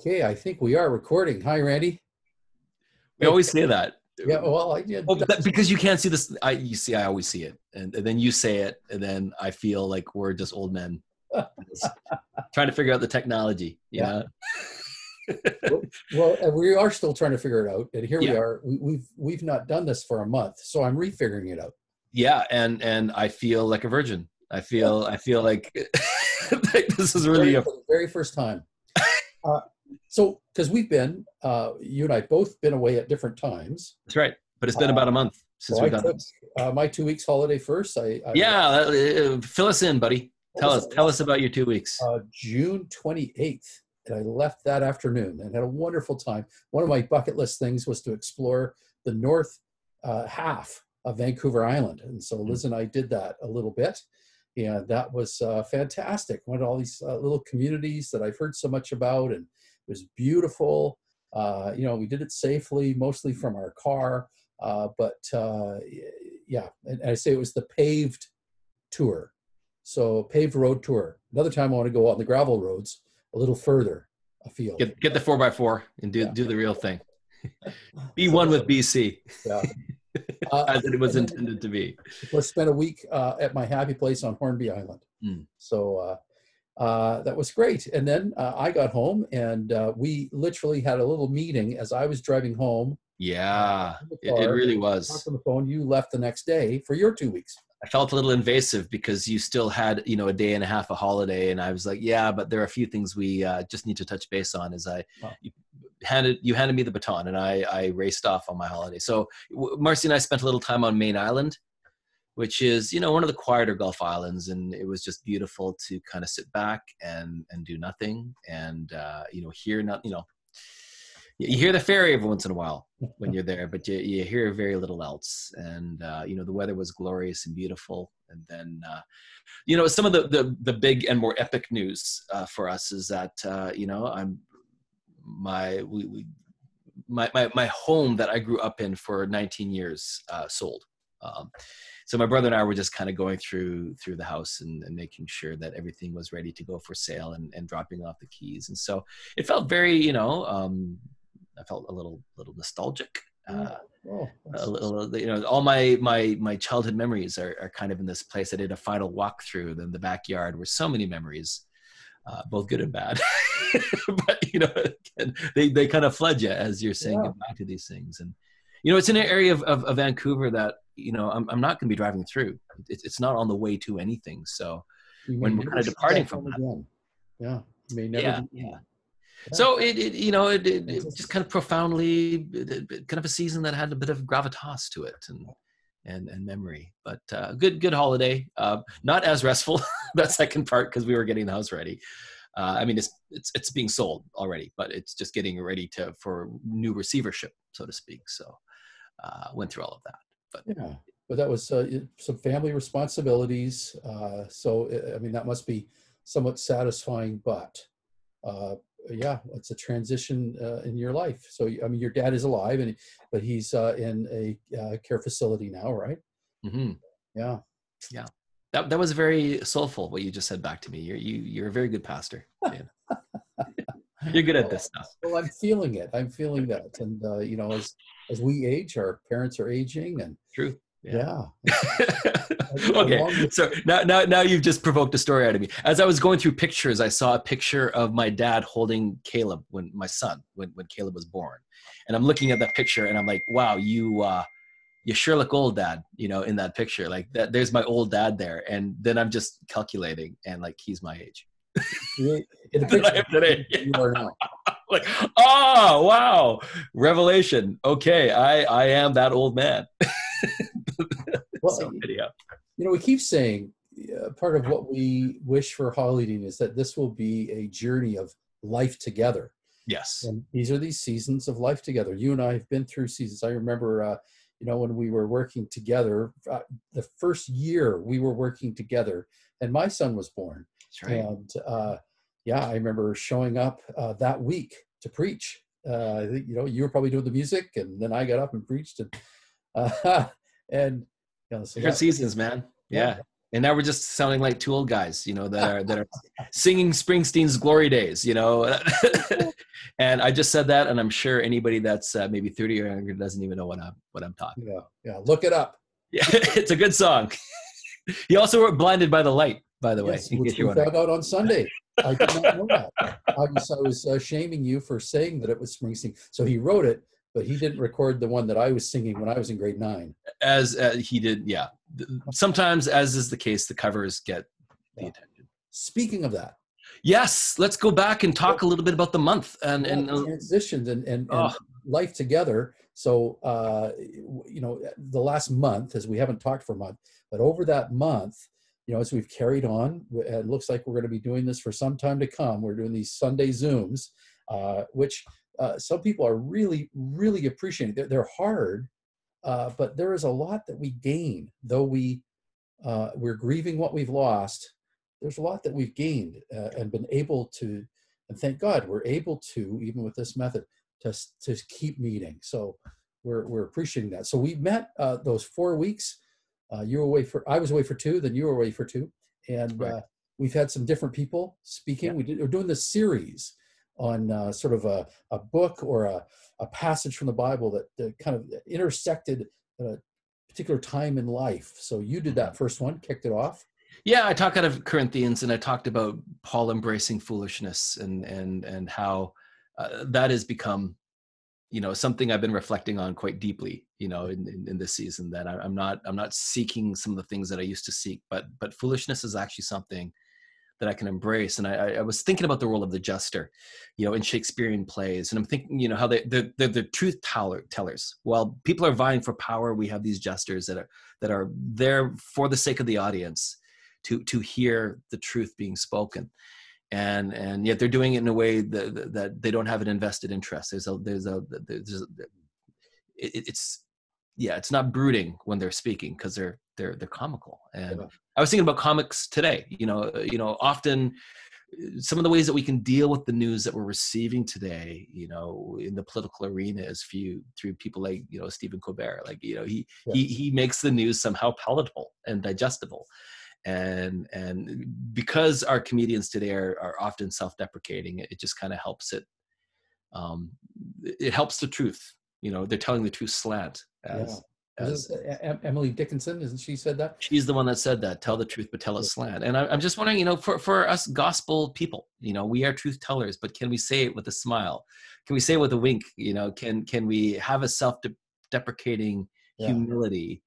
Okay, I think we are recording. Hi, Randy. We always say that. Yeah, well, I did. Well, that- because you can't see this. I you see, I always see it, and, and then you say it, and then I feel like we're just old men trying to figure out the technology. Yeah. Yeah. well, and we are still trying to figure it out, and here we are. We, we've we've not done this for a month, so I'm refiguring it out. yeah, and and I feel like a virgin. I feel I feel like, like this is really Very- a the very first time. uh, so, because we've been, uh, you and I both been away at different times. that's right. But it's been about a month since So we've done took this. uh, my two weeks holiday first. I, I Yeah, uh, fill us in, buddy. Tell us tell us about your two weeks. uh, June 28th. And I left that afternoon and had a wonderful time. One of my bucket list things was to explore the north uh, half of Vancouver Island. And so Liz and I did that a little bit. And that was uh, fantastic. Went to all these uh, little communities that I've heard so much about, and it was beautiful. Uh, you know, we did it safely, mostly from our car. Uh, but uh, yeah, and I say it was the paved tour. So paved road tour. Another time I want to go out on the gravel roads a little further afield. Get get the four by four and do Yeah. do the real thing. Be one with BC Yeah. Uh, as it was intended to be. course, spent a week uh, at my happy place on Hornby Island. Mm. So uh, uh, that was great. And then uh, I got home and uh, we literally had a little meeting as I was driving home. Yeah, in it, it really was. on the phone. You left the next day for your two weeks. I felt a little invasive because you still had, you know, a day and a half of holiday, and I was like, yeah, but there are a few things we uh, just need to touch base on. As I Wow. you handed you handed me the baton, and I I raced off on my holiday. So Marcy and I spent a little time on Mayne Island, which is you know one of the quieter Gulf islands, and it was just beautiful to kind of sit back and and do nothing, and uh, you know hear not you know. You hear the ferry every once in a while when you're there, but you, you hear very little else. And uh, you know the weather was glorious and beautiful. And then, uh, you know, some of the the, the big and more epic news uh, for us is that uh, you know I'm my we, we my, my my home that I grew up in for 19 years uh, sold. Um, so my brother and I were just kind of going through through the house and, and making sure that everything was ready to go for sale and, and dropping off the keys. And so it felt very, you know, um, I felt a little little nostalgic. Uh, Oh, a little, you know, all my my my childhood memories are, are kind of in this place. I did a final walkthrough in the backyard where so many memories, uh, both good and bad. but you know, again, they they kind of flood you as you're saying Yeah. goodbye to these things. And you know, it's in an area of, of, of Vancouver that you know I'm I'm not going to be driving through. It's it's not on the way to anything. So You when we're kinda departing from that. again. Yeah, you may never. yeah, be- yeah. So it, it you know it, it, it just kind of profoundly kind of a season that had a bit of gravitas to it and and and memory. But uh, good good holiday. Uh, not as restful that second part because we were getting the house ready. Uh, I mean it's it's it's being sold already, but it's just getting ready to for new receivership, so to speak. So uh, went through all of that. Yeah, but that was uh, some family responsibilities. Uh, so I- mean, that must be somewhat satisfying. But uh, yeah, it's a transition uh, in your life. So I mean, your dad is alive, and but he's uh, in a uh, care facility now, right? hmm Yeah. Yeah. That that was very soulful what you just said back to me. You're you you're a very good pastor. You're good at this stuff. Well, I'm feeling it. I'm feeling that, and uh, you know, as as we age, our parents are aging, and True. yeah, okay, so now, now, now you've just provoked a story out of me. As I was going through pictures, I saw a picture of my dad holding Caleb when my son when when Caleb was born, and I'm looking at that picture and I'm like, wow, you uh, you sure look old, Dad. You know, in that picture, like that. There's my old dad there, and then I'm just calculating, and like he's my age. in the Than I am picture, today. you are now. Like, oh wow, revelation. Okay, I I am that old man. Well, so anyhow. you know, we keep saying uh, part of what we wish for Hollydene is that this will be a journey of life together. Yes. And these are these seasons of life together. You and I have been through seasons. I remember, uh, you know, when we were working together, uh, the first year we were working together, and my son was born. That's right. And uh, yeah, I remember showing up uh, that week to preach. Uh, I think, you know, you were probably doing the music, and then I got up and preached, and uh, and you know, so Different that- seasons, man. Yeah. and now we're just sounding like two old guys, you know, that are that are singing Springsteen's "Glory Days," you know. and I just said that, and I'm sure anybody that's uh, maybe 30 or younger doesn't even know what I'm what I'm talking. Yeah, yeah. Look it up. Yeah, it's a good song. he also wrote "Blinded by the Light," by the Yes, way. in which you we found out on Sunday. I did not know that. I was, I was uh, shaming you for saying that it was Springsteen. So he wrote it, but he didn't record the one that I was singing when I was in grade nine. As uh, he did, yeah. Sometimes, as is the case, the covers get the Yeah. attention. Speaking of that, Yes, let's go back and talk a little bit about the month and and uh, transitions and, and, and life together. So, uh, you know, the last month, as we haven't talked for a month, but over that month, you know, as we've carried on, it looks like we're going to be doing this for some time to come. We're doing these Sunday Zooms, uh, which uh, some people are really, really appreciating. They're, they're hard, uh, but there is a lot that we gain, though we uh, we're grieving what we've lost. There's a lot that we've gained uh, and been able to, and thank God we're able to, even with this method, to to keep meeting. So we're we're appreciating that. So we met uh, those four weeks. Uh, you were away for I was away for two, then you were away for two, and Right. uh, we've had some different people speaking. Yeah. We did, we're doing this series on uh, sort of a, a book or a, a passage from the Bible that, that kind of intersected at a particular time in life. So you did that first one, kicked it off. Yeah, I talk out of Corinthians, and I talked about Paul embracing foolishness, and and and how uh, that has become, you know, something I've been reflecting on quite deeply, you know, in, in, in this season. That I, I'm not I'm not seeking some of the things that I used to seek, but but foolishness is actually something that I can embrace. And I, I- I was thinking about the role of the jester, you know, in Shakespearean plays, and I'm thinking, you know, how they they're, they're the truth teller, tellers. While people are vying for power, we have these jesters that are that are there for the sake of the audience to to hear the truth being spoken and and yet they're doing it in a way that, that- they don't have an invested interest. There's a there's a there's a, it, it's yeah it's not brooding when they're speaking because they're they're they're comical. And Yeah. i was thinking about comics today you know you know often some of the ways that we can deal with the news that we're receiving today you know in the political arena is few through people like you know stephen colbert like you know he he he makes the news somehow palatable and digestible and and because our comedians today are, are often self-deprecating it, it just kind of helps it um it helps the truth you know they're telling the truth slant as, as E- Em- Emily Dickinson, isn't she said that? she's the one that said that tell the truth but tell it slant. And I, i'm just wondering you know for for us gospel people you know we are truth tellers but can we say it with a smile? Can we say it with a wink? You know can can we have a self-deprecating Yeah. humility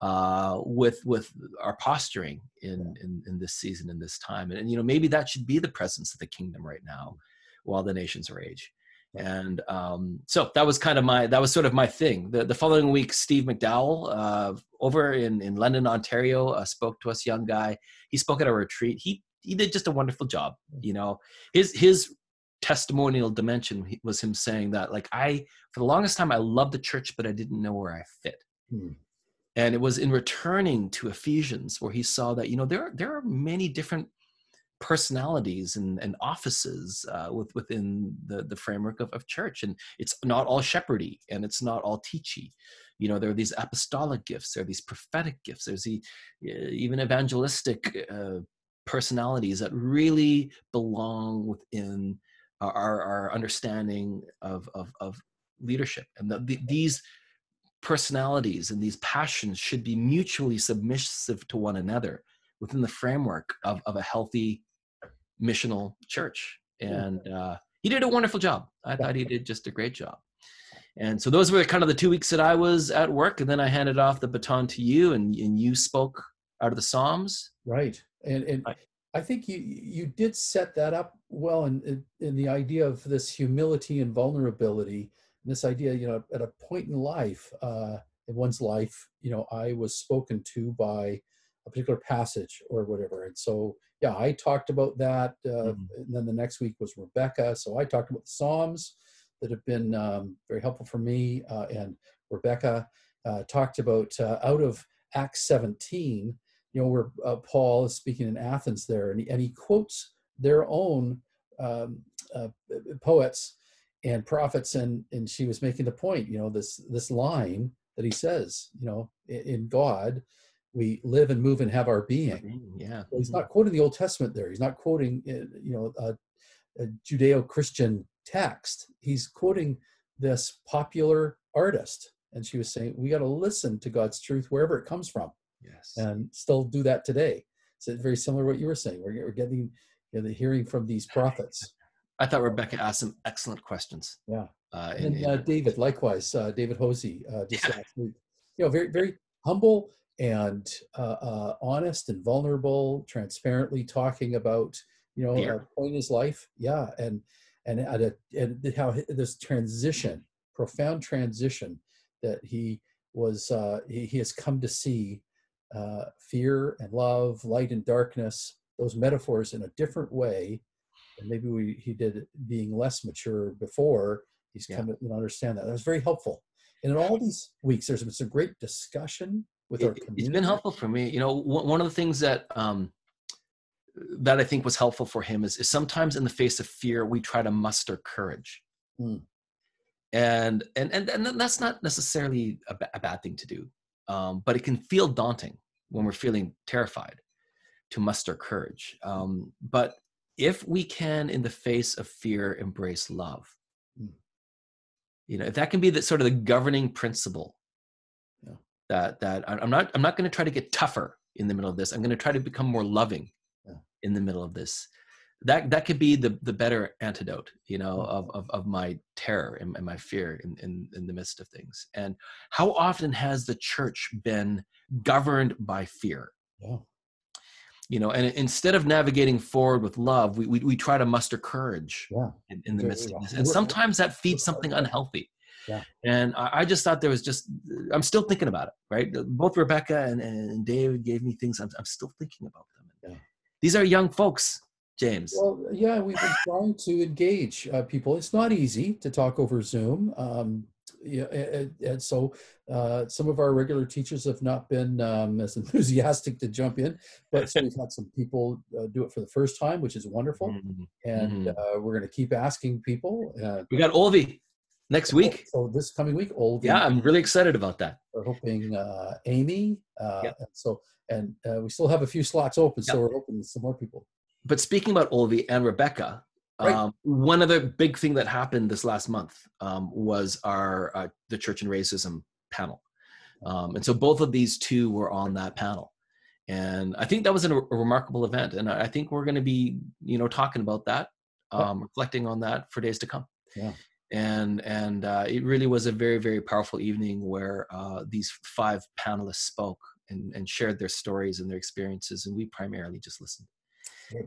uh, with with our posturing in, in in this season in this time. And, and you know maybe that should be the presence of the kingdom right now while the nations rage and um, so that was kind of my that was sort of my thing. The, the following week steve mcdowell uh, over in, in london ontario uh, spoke to us young guy. He spoke at a retreat. He he did just a wonderful job you know. His his testimonial dimension was him saying that like i for the longest time i loved the church but i didn't know where i fit. Hmm. And it was in returning to ephesians where he saw that you know there there are many different personalities and, and offices uh, with, within the, the framework of, of church. And it's not all shepherdy and it's not all teachy. You know there are these apostolic gifts there are these prophetic gifts there's the uh, even evangelistic uh, personalities that really belong within our, our, our understanding of, of, of leadership. And the, the, these personalities and these passions should be mutually submissive to one another within the framework of, of a healthy missional church and uh, he did a wonderful job i thought he did just a great job and so those were kind of the two weeks that i was at work and then i handed off the baton to you and, and you spoke out of the psalms Right. And and. I think you you did set that up well in in the idea of this humility and vulnerability. This idea, you know, at a point in life, uh, in one's life, you know, I was spoken to by a particular passage or whatever. And so, yeah, I talked about that. Uh, Mhm. And then the next week was Rebecca. So I talked about the Psalms that have been um, very helpful for me. Uh, and Rebecca uh, talked about uh, out of Acts 17 you know, where uh, Paul is speaking in Athens there, and he, and he quotes their own um, uh, poets and prophets, and and she was making the point, you know, this this line that he says, you know, in, in God, we live and move and have our being. Yeah. So he's not quoting the Old Testament there. He's not quoting, uh, you know, a, a Judeo-Christian text. He's quoting this popular artist, and she was saying we got to listen to God's truth wherever it comes from, Yes. and still do that today. So it's very similar to what you were saying. We're, we're getting you know, the hearing from these prophets. I thought Rebecca asked some excellent questions. Yeah. Uh, And uh, David, likewise, uh, David Hosey, uh, just Yeah. last week. You know, very, very humble and uh, uh, honest and vulnerable, transparently talking about you know point in his life. Yeah, and and a, and how this transition, profound transition that he was uh, he, he has come to see uh, fear and love, light and darkness, those metaphors in a different way. Maybe we, he did being less mature before. He's Yeah. come to understand that. That was very helpful. And in all these weeks, there's been some great discussion with our it, community. it's been helpful for me. You know, one of the things that um, that I think was helpful for him is, is sometimes in the face of fear, we try to muster courage, Mm. and and and and that's not necessarily a, bad thing to do, um, but it can feel daunting when we're feeling terrified to muster courage. Um, but if we can, in the face of fear, embrace love, Mm. you know, if that can be the sort of the governing principle Yeah. that that I'm not I'm not going to try to get tougher in the middle of this. I'm going to try to become more loving Yeah. in the middle of this. That that could be the the better antidote, you know, Mm. of of, of my terror and, and my fear in, in in the midst of things. And how often has the church been governed by fear? Yeah. You know, and instead of navigating forward with love, we we, we try to muster courage Yeah. in, in the midst of this. And And sometimes that feeds something unhealthy. Yeah. And I, I just thought there was just, I'm still thinking about it, right? Both Rebecca and, and David gave me things. I'm, I'm still thinking about them. Yeah. These are young folks, James. Well, yeah, we've been trying to engage uh, people. It's not easy to talk over Zoom. Um, yeah, and, and so uh, some of our regular teachers have not been um, as enthusiastic to jump in, but so we've had some people uh, do it for the first time, which is wonderful. Mhm. And Mhm. uh, we're going to keep asking people. Uh, We got Olvi next week. So this coming week, old. Yeah, I'm really excited about that. We're hoping uh, Amy. Uh, Yep. and so and uh, we still have a few slots open, so we're hoping some more people. But speaking about Olvi and Rebecca, Right. um, one other big thing that happened this last month um, was our uh, the Church and Racism panel, um, and so both of these two were on that panel, and I think that was a, a remarkable event, and I I think we're going to be you know talking about that, um, reflecting on that for days to come. Yeah. And and uh, it really was a very very powerful evening where uh, these five panelists spoke and, and shared their stories and their experiences, and we primarily just listened.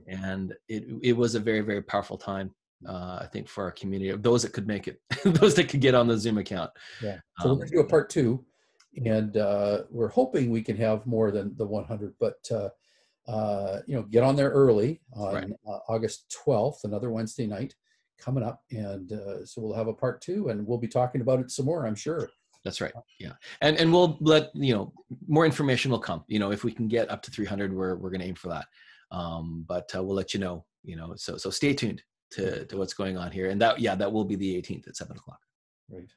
And it it was a very very powerful time uh, I think for our community of those that could make it those that could get on the Zoom account Yeah. So we're Um, going to do a part two, and uh, we're hoping we can have more than the 100. But uh, uh, you know, get on there early on Right. uh, August 12th, another Wednesday night coming up, and uh, so we'll have a part two, and we'll be talking about it some more, I'm sure. that's right yeah and and we'll let you know more information will come you know if we can get up to 300 we're we're going to aim for that um, but uh, we'll let you know you know so so stay tuned to to what's going on here and that yeah that will be the 18th at 7 o'clock Right.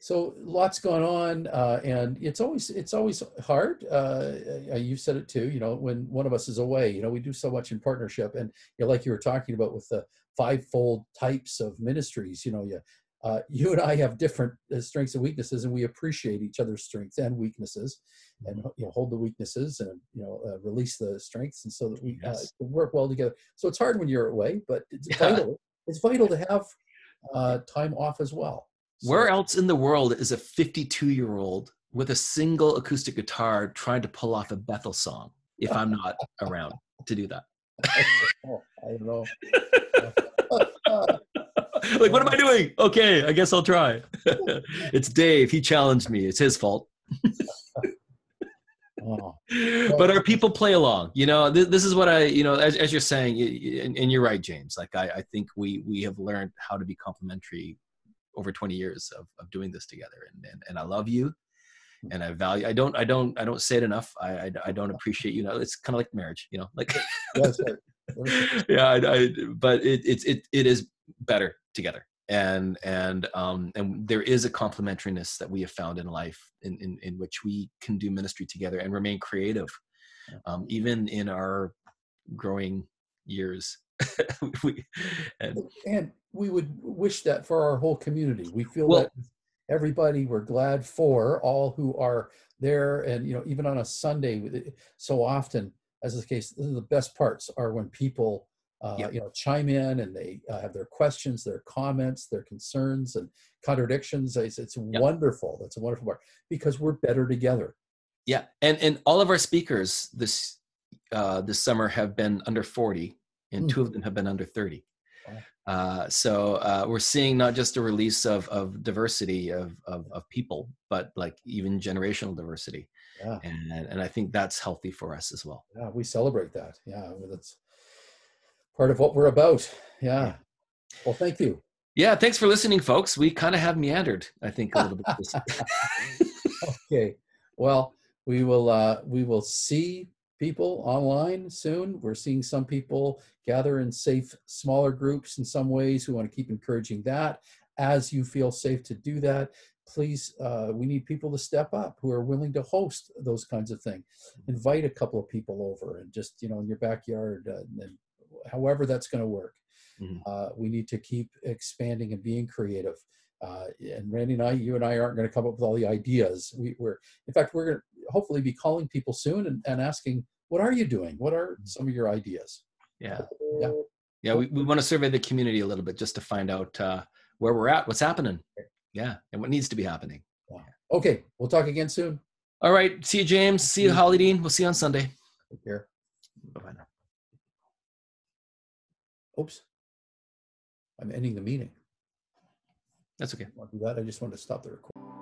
So lots going on, uh, and it's always it's always hard. Uh, uh, you said it too. You know, when one of us is away, you know, we do so much in partnership, and you know, like you were talking about with the fivefold types of ministries. You know, you uh, you and I have different uh, strengths and weaknesses, and we appreciate each other's strengths and weaknesses, and you know, hold the weaknesses and you know, uh, release the strengths, and so that we uh, Yes. can work well together. So it's hard when you're away, but it's Yeah. vital. It's vital to have uh, time off as well. So- where else in the world is a 52 year old with a single acoustic guitar trying to pull off a Bethel song if I'm not around to do that? I don't know. like, what am I doing? Okay, I guess I'll try. it's Dave. He challenged me. It's his fault. But our people play along. You know, this, this is what I, you know, as, as you're saying, and, and you're right, James. Like, I, I think we we have learned how to be complementary over 20 years of, of doing this together. And, and and I love you, and I value. I don't I don't I don't say it enough. I I, I don't appreciate you. Know, it's kind of like marriage. You know, like yeah. I, I but it it's it it is better together. And and um, and there is a complementariness that we have found in life in, in, in which we can do ministry together and remain creative um, even in our growing years. We, and, and, we would wish that for our whole community. We feel well, that everybody we're glad for all who are there and you know even on a sunday so often as is the case the best parts are when people uh, yep. you know chime in and they uh, have their questions their comments their concerns and contradictions it's, it's yep. wonderful that's a wonderful part because we're better together yeah and and all of our speakers this uh, this summer have been under 40 and mm. two of them have been under 30. Uh, so uh, we're seeing not just a release of, of diversity of, of, of people, but like even generational diversity. Yeah. And, and I think that's healthy for us as well. Yeah, we celebrate that. Yeah, that's part of what we're about. Yeah. Well, thank you. Yeah, thanks for listening, folks. We kind of have meandered, I think, a little bit. okay. Well, we will uh, we will see people online soon. We're seeing some people gather in safe, smaller groups in some ways. We want to keep encouraging that. As you feel safe to do that, please, uh, we need people to step up who are willing to host those kinds of things. Invite a couple of people over and just, you know, in your backyard uh, and however that's going to work. Mm-hmm. Uh, we need to keep expanding and being creative. Uh, and Randy and I, you and I aren't going to come up with all the ideas. We, are in fact, we're going to hopefully be calling people soon and, and asking, what are you doing? What are mm-hmm. some of your ideas? Yeah. Yeah. Yeah. We, we want to survey the community a little bit just to find out uh, where we're at, what's happening. Yeah. And what needs to be happening. Okay. We'll talk again soon. All right. See you, James. See you, Hollydene. We'll see you on Sunday. Take care. Bye-bye now. Oops. I'm ending the meeting. That's okay. I do that. I just want to stop the recording.